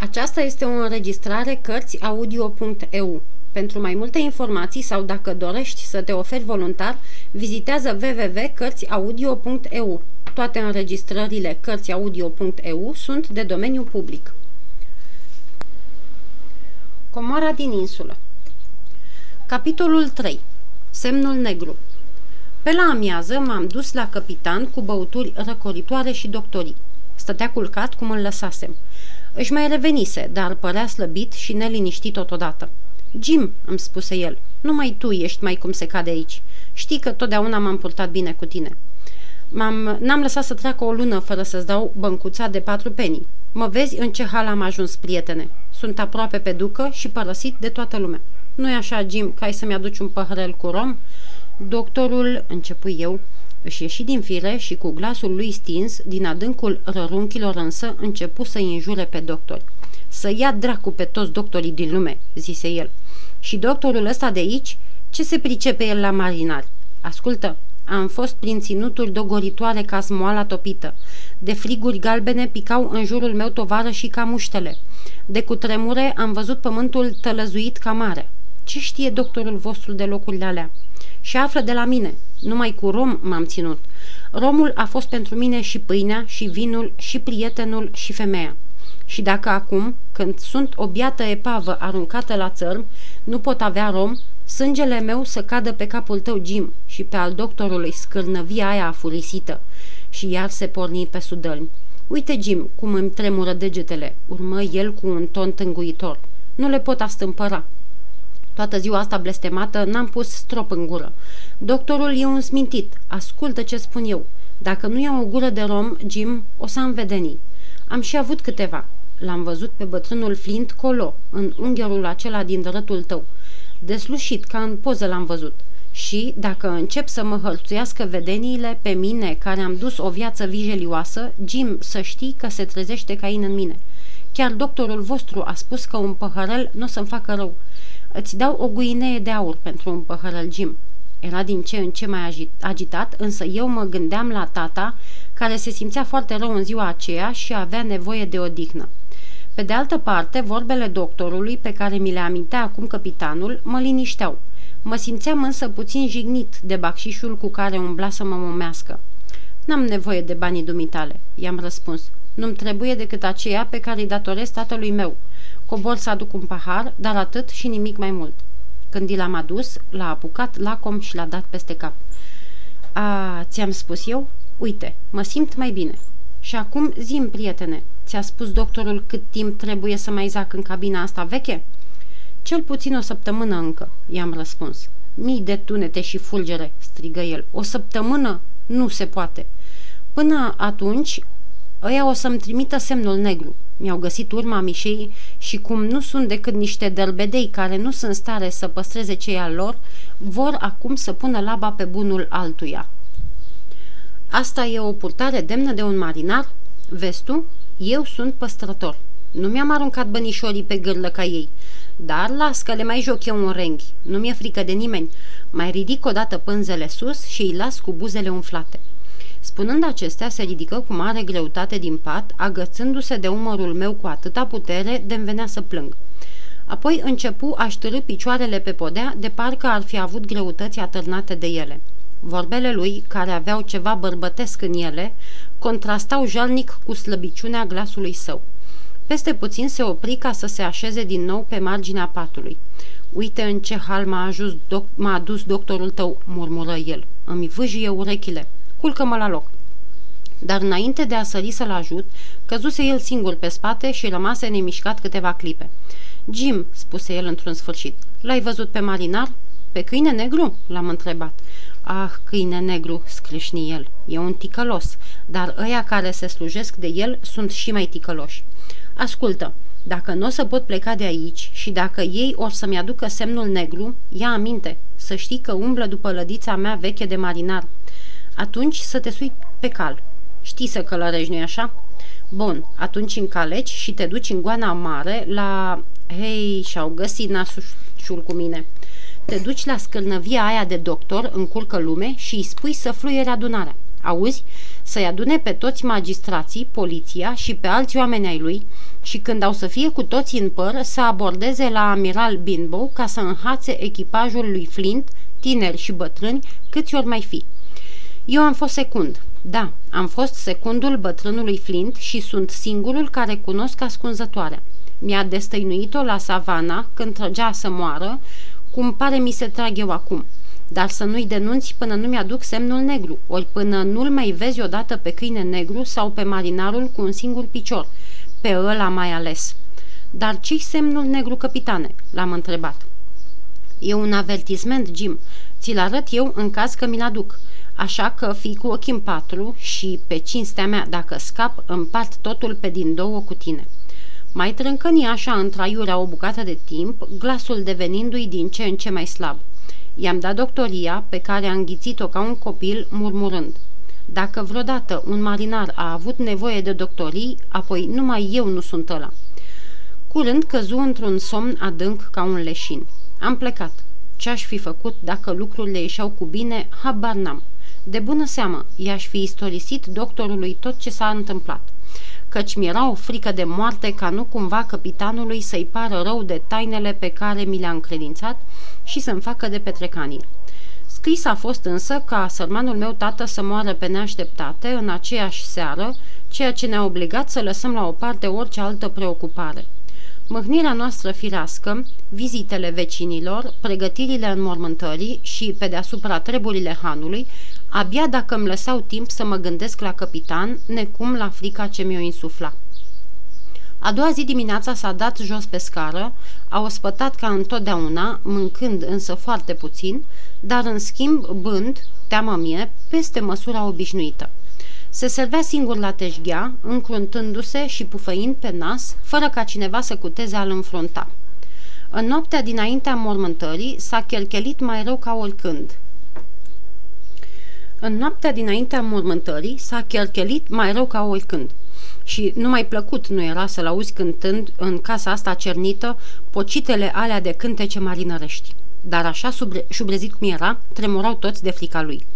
Aceasta este o înregistrare Cărțiaudio.eu. Pentru mai multe informații sau dacă dorești să te oferi voluntar, vizitează www.cărțiaudio.eu. Toate înregistrările Cărțiaudio.eu sunt de domeniu public. Comoara din insulă Capitolul 3 Semnul negru Pe la amiază m-am dus la capitan cu băuturi răcoritoare și doctorii. Stătea culcat cum îl lăsasem. Își mai revenise, dar părea slăbit și neliniștit totodată. Jim, îmi spuse el, numai tu ești mai cum se cade aici. Știi că totdeauna m-am purtat bine cu tine. M-am, n-am lăsat să treacă o lună fără să-ți dau băncuța de patru penii. Mă vezi în ce hal am ajuns, prietene. Sunt aproape pe ducă și părăsit de toată lumea. Nu-i așa, Jim, că ai să-mi aduci un păhărel cu rom?" Doctorul, începui eu, își ieși din fire și cu glasul lui stins, din adâncul rărunchilor însă, începu să-i înjure pe doctori. Să ia dracu pe toți doctorii din lume, zise el. Și doctorul ăsta de aici, ce se pricepe el la marinari? Ascultă, am fost prin ținuturi dogoritoare ca smoala topită. De friguri galbene picau în jurul meu tovară și ca muștele. De cutremure am văzut pământul tălăzuit ca mare. Ce știe doctorul vostru de locurile alea? Și află de la mine. Numai cu rom m-am ținut. Romul a fost pentru mine și pâinea, și vinul, și prietenul, și femeia. Și dacă acum, când sunt o biată epavă aruncată la țărm, nu pot avea rom, sângele meu să cadă pe capul tău, Jim, și pe al doctorului scârnăvia aia afurisită. Și iar se porni pe sudălmi. Uite, Jim, cum îmi tremură degetele, urmă el cu un ton tânguitor. Nu le pot astâmpăra. Toată ziua asta blestemată n-am pus strop în gură. Doctorul e un smintit. Ascultă ce spun eu. Dacă nu iau o gură de rom, Jim, o să am vedenii. Am și avut câteva. L-am văzut pe bătrânul Flint colo, în ungherul acela din drătul tău. Deslușit, ca în poză l-am văzut. Și, dacă încep să mă hărțuiască vedeniile pe mine, care am dus o viață vijelioasă, Jim, să știi că se trezește cain în mine. Chiar doctorul vostru a spus că un păhărel nu o să-mi facă rău. Îți dau o guinee de aur pentru un păhărel, Jim. Era din ce în ce mai agitat, însă eu mă gândeam la tata, care se simțea foarte rău în ziua aceea și avea nevoie de odihnă. Pe de altă parte, vorbele doctorului, pe care mi le amintea acum capitanul, mă linișteau. Mă simțeam însă puțin jignit de bacșișul cu care umbla să mă momească. N-am nevoie de banii dumitale, i-am răspuns. Nu-mi trebuie decât aceea pe care îi datorez tatălui meu. Cobor să aduc un pahar, dar atât și nimic mai mult. Când i l-am adus, l-a apucat lacom și l-a dat peste cap. A, ți-am spus eu? Uite, mă simt mai bine. Și acum zim, prietene, ți-a spus doctorul cât timp trebuie să mai zac în cabina asta veche? Cel puțin o săptămână încă, i-am răspuns. Mii de tunete și fulgere, strigă el. O săptămână? Nu se poate. Până atunci, ăia o să-mi trimită semnul negru. Mi-au găsit urma mișei și cum nu sunt decât niște dărbedei care nu sunt stare să păstreze cei al lor, vor acum să pună laba pe bunul altuia. Asta e o purtare demnă de un marinar? Vezi tu? Eu sunt păstrător. Nu mi-am aruncat bănișorii pe gârlă ca ei, dar las că le mai joc eu un renghi. Nu mi-e frică de nimeni. Mai ridic odată pânzele sus și îi las cu buzele umflate. Spunând acestea, se ridică cu mare greutate din pat, agățându-se de umărul meu cu atâta putere de-mi venea să plâng. Apoi începu a ștârâ picioarele pe podea, de parcă ar fi avut greutăți atârnate de ele. Vorbele lui, care aveau ceva bărbătesc în ele, contrastau jalnic cu slăbiciunea glasului său. Peste puțin se opri ca să se așeze din nou pe marginea patului. Uite în ce hal m-a, ajus doc- m-a adus doctorul tău, murmură el. Îmi vâjie urechile. Culcă-mă la loc. Dar înainte de a sări să-l ajut, căzuse el singur pe spate și rămase nemișcat câteva clipe. Jim, spuse el într-un sfârșit, l-ai văzut pe marinar? Pe câine negru? L-am întrebat. Ah, câine negru, scrâșni el, e un ticălos, dar ăia care se slujesc de el sunt și mai ticăloși. Ascultă, dacă nu o să pot pleca de aici și dacă ei or să-mi aducă semnul negru, ia aminte, să știi că umblă după lădița mea veche de marinar. Atunci să te sui pe cal. Știi să călărești, nu-i așa? Bun, atunci încaleci și te duci în goana mare la... Hei, și-au găsit nasușul cu mine. Te duci la scârnăvia aia de doctor, încurcă lume și îi spui să fluiere adunarea. Auzi? Să-i adune pe toți magistrații, poliția și pe alți oameni ai lui și când au să fie cu toții în păr, să abordeze la amiral Binbow ca să înhațe echipajul lui Flint, tineri și bătrâni, câți ori mai fi. Eu am fost secund. Da, am fost secundul bătrânului Flint și sunt singurul care cunosc ascunzătoarea. Mi-a destăinuit-o la savana când trăgea să moară, cum pare mi se trag eu acum. Dar să nu-i denunți până nu mi-aduc semnul negru, ori până nu-l mai vezi odată pe câine negru sau pe marinarul cu un singur picior. Pe ăla mai ales. Dar ce semnul negru, capitane?" l-am întrebat. E un avertisment, Jim. Ți-l arăt eu în caz că mi-l aduc. Așa că fii cu ochii în patru și, pe cinstea mea, dacă scap, împart totul pe din două cu tine." Mai trâncăni așa întraiurea o bucată de timp, glasul devenindu-i din ce în ce mai slab. I-am dat doctoria, pe care a înghițit-o ca un copil, murmurând. Dacă vreodată un marinar a avut nevoie de doctorii, apoi numai eu nu sunt ăla. Curând căzu într-un somn adânc ca un leșin. Am plecat. Ce-aș fi făcut dacă lucrurile ieșeau cu bine, habar n-am. De bună seamă, i-aș fi istorisit doctorului tot ce s-a întâmplat căci mi-era o frică de moarte ca nu cumva capitanului să-i pară rău de tainele pe care mi le-a încredințat și să-mi facă de petrecanie. Scris a fost însă ca sărmanul meu tată să moară pe neașteptate în aceeași seară, ceea ce ne-a obligat să lăsăm la o parte orice altă preocupare. Mâhnirea noastră firească, vizitele vecinilor, pregătirile înmormântării și, pe deasupra, treburile hanului, abia dacă îmi lăsau timp să mă gândesc la capitan, necum la frica ce mi-o insufla. A doua zi dimineața s-a dat jos pe scară, a ospătat ca întotdeauna, mâncând însă foarte puțin, dar în schimb bând, teamă mie, peste măsura obișnuită. Se servea singur la teșghea, încruntându-se și pufăind pe nas, fără ca cineva să cuteze al înfrunta. În noaptea dinaintea mormântării s-a chelchelit mai rău ca oricând. În noaptea dinaintea mormântării s-a chelchelit mai rău ca oricând. Și numai plăcut nu era să-l auzi cântând în casa asta cernită pocitele alea de cântece marinărești. Dar așa șubrezit cum era, tremurau toți de frica lui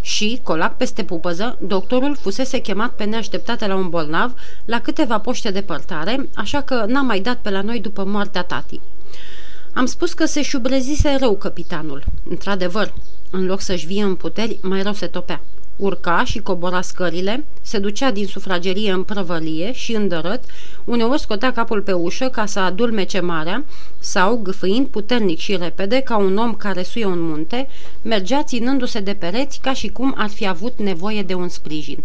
și, colac peste pupăză, doctorul fusese chemat pe neașteptate la un bolnav la câteva poște depărtare, așa că n-a mai dat pe la noi după moartea tatii. Am spus că se șubrezise rău capitanul. Într-adevăr, în loc să-și vie în puteri, mai rău se topea. Urca și cobora scările, se ducea din sufragerie în prăvălie și îndărât, uneori scotea capul pe ușă ca să adulmece marea sau, gâfâind puternic și repede, ca un om care suie un munte, mergea ținându-se de pereți ca și cum ar fi avut nevoie de un sprijin.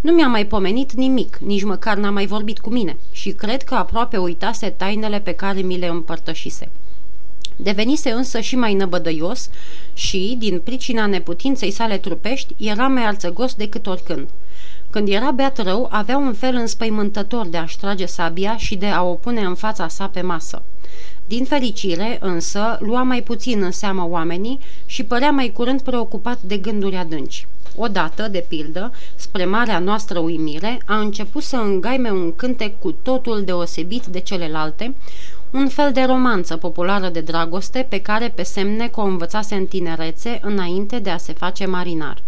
Nu mi-a mai pomenit nimic, nici măcar n-a mai vorbit cu mine și cred că aproape uitase tainele pe care mi le împărtășise. Devenise însă și mai năbădăios și, din pricina neputinței sale trupești, era mai alțăgos decât oricând. Când era beat rău, avea un fel înspăimântător de a-și trage sabia și de a o pune în fața sa pe masă. Din fericire, însă, lua mai puțin în seamă oamenii și părea mai curând preocupat de gânduri adânci. Odată, de pildă, spre marea noastră uimire, a început să îngaime un cântec cu totul deosebit de celelalte, un fel de romanță populară de dragoste pe care pe semne o învățase în tinerețe înainte de a se face marinar.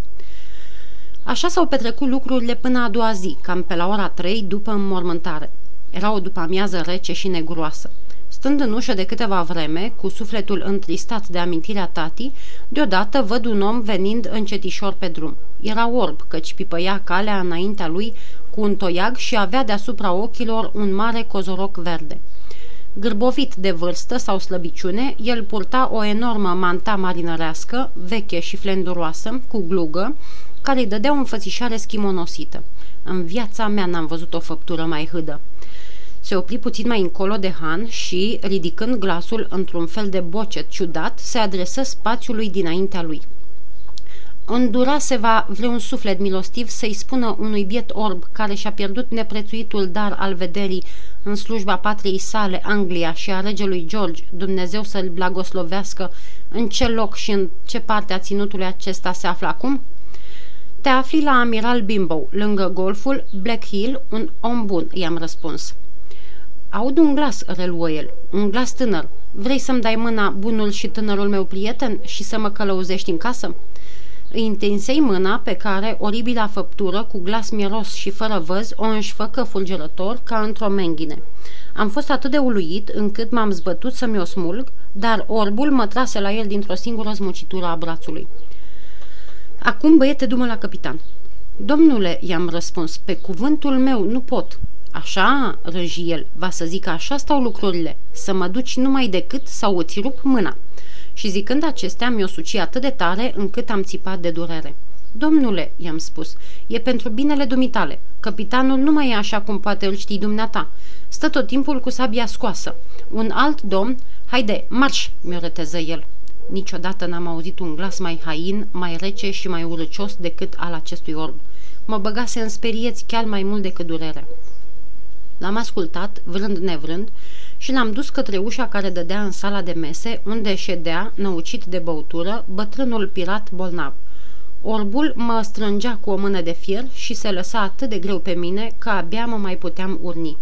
Așa s-au petrecut lucrurile până a doua zi, cam pe la ora trei după înmormântare. Era o după amiază rece și negroasă. Stând în ușă de câteva vreme, cu sufletul întristat de amintirea tatii, deodată văd un om venind încetișor pe drum. Era orb, căci pipăia calea înaintea lui cu un toiag și avea deasupra ochilor un mare cozoroc verde. Gârbovit de vârstă sau slăbiciune, el purta o enormă manta marinărească, veche și flenduroasă, cu glugă, care îi dădea o înfățișare schimonosită. În viața mea n-am văzut o făptură mai hâdă. Se opri puțin mai încolo de Han și, ridicând glasul într-un fel de bocet ciudat, se adresă spațiului dinaintea lui. Îndurase va vreun suflet milostiv să-i spună unui biet orb care și-a pierdut neprețuitul dar al vederii în slujba patriei sale, Anglia și a regelui George, Dumnezeu să-l blagoslovească, în ce loc și în ce parte a ținutului acesta se află acum? Te afli la Amiral Bimbo, lângă golful Black Hill, un om bun, i-am răspuns. Aud un glas, reluă el, un glas tânăr. Vrei să-mi dai mâna bunul și tânărul meu prieten și să mă călăuzești în casă? Îi întinsei mâna pe care oribila făptură, cu glas miros și fără văz, o înșfăcă fulgerător ca într-o menghine. Am fost atât de uluit încât m-am zbătut să mi-o smulg, dar orbul mă trase la el dintr-o singură smucitură a brațului. Acum, băiete, dumă la capitan. Domnule, i-am răspuns, pe cuvântul meu nu pot. Așa, răji el, va să zic așa stau lucrurile, să mă duci numai decât sau îți rup mâna. Și zicând acestea, mi-o suci atât de tare încât am țipat de durere. Domnule, i-am spus, e pentru binele dumitale. Capitanul nu mai e așa cum poate îl știi dumneata. Stă tot timpul cu sabia scoasă. Un alt domn, haide, marș, mi-o reteză el. Niciodată n-am auzit un glas mai hain, mai rece și mai urăcios decât al acestui orb. Mă băgase în sperieți chiar mai mult decât durerea. L-am ascultat, vrând nevrând, și l-am dus către ușa care dădea în sala de mese, unde ședea, năucit de băutură, bătrânul pirat bolnav. Orbul mă strângea cu o mână de fier și se lăsa atât de greu pe mine că abia mă mai puteam urni.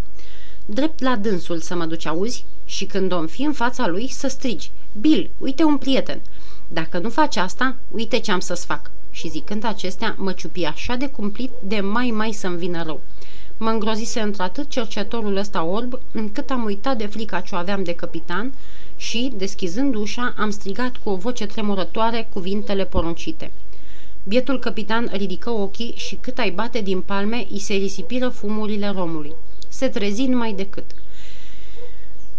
Drept la dânsul să mă duci, auzi? Și când o fi în fața lui să strigi, Bill, uite un prieten. Dacă nu faci asta, uite ce am să-ți fac. Și zicând acestea, mă ciupi așa de cumplit de mai mai să-mi vină rău. Mă îngrozise într-atât cercetorul ăsta orb, încât am uitat de frica ce o aveam de capitan și, deschizând ușa, am strigat cu o voce tremurătoare cuvintele poruncite. Bietul capitan ridică ochii și cât ai bate din palme, îi se risipiră fumurile romului. Se trezi numai decât.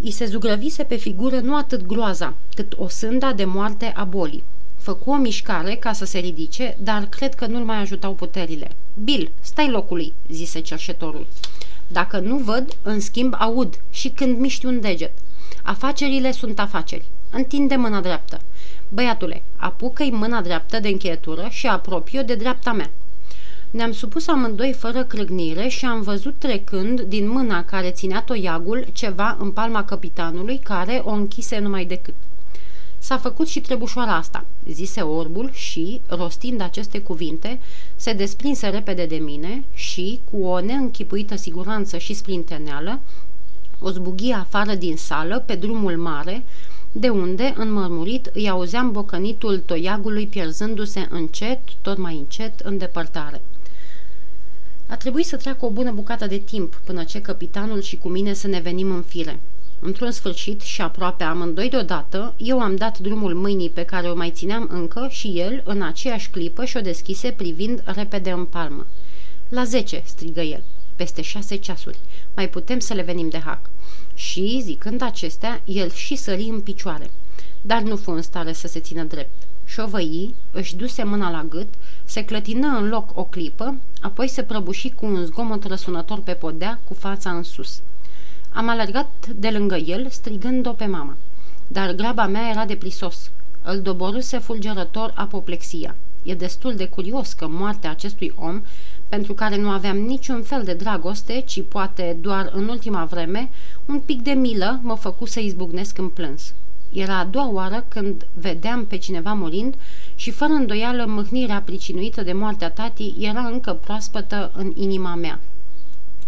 I se zugrăvise pe figură nu atât groaza, cât o sânda de moarte a bolii. Făcu o mișcare ca să se ridice, dar cred că nu-l mai ajutau puterile. Bill, stai locului, zise cerșetorul. Dacă nu văd, în schimb aud și când miști un deget. Afacerile sunt afaceri. Întinde mâna dreaptă. Băiatule, apucă-i mâna dreaptă de încheietură și apropie-o de dreapta mea. Ne-am supus amândoi fără crâgnire și am văzut trecând din mâna care ținea toiagul ceva în palma capitanului care o închise numai decât. S-a făcut și trebușoara asta, zise orbul și, rostind aceste cuvinte, se desprinse repede de mine și, cu o neînchipuită siguranță și splinteneală, o zbughi afară din sală, pe drumul mare, de unde, înmărmurit, îi auzeam bocănitul toiagului pierzându-se încet, tot mai încet, în depărtare. A trebuit să treacă o bună bucată de timp până ce capitanul și cu mine să ne venim în fire. Într-un sfârșit și aproape amândoi deodată, eu am dat drumul mâinii pe care o mai țineam încă și el, în aceeași clipă, și-o deschise privind repede în palmă. La zece, strigă el, peste șase ceasuri. Mai putem să le venim de hac. Și, zicând acestea, el și sări în picioare. Dar nu fu în stare să se țină drept. Șovăi, își duse mâna la gât, se clătină în loc o clipă, apoi se prăbuși cu un zgomot răsunător pe podea, cu fața în sus. Am alergat de lângă el, strigând-o pe mama. Dar graba mea era de plisos. Îl doborâse fulgerător apoplexia. E destul de curios că moartea acestui om, pentru care nu aveam niciun fel de dragoste, ci poate doar în ultima vreme, un pic de milă mă făcu să izbucnesc în plâns. Era a doua oară când vedeam pe cineva murind și fără îndoială mâhnirea pricinuită de moartea tatii era încă proaspătă în inima mea.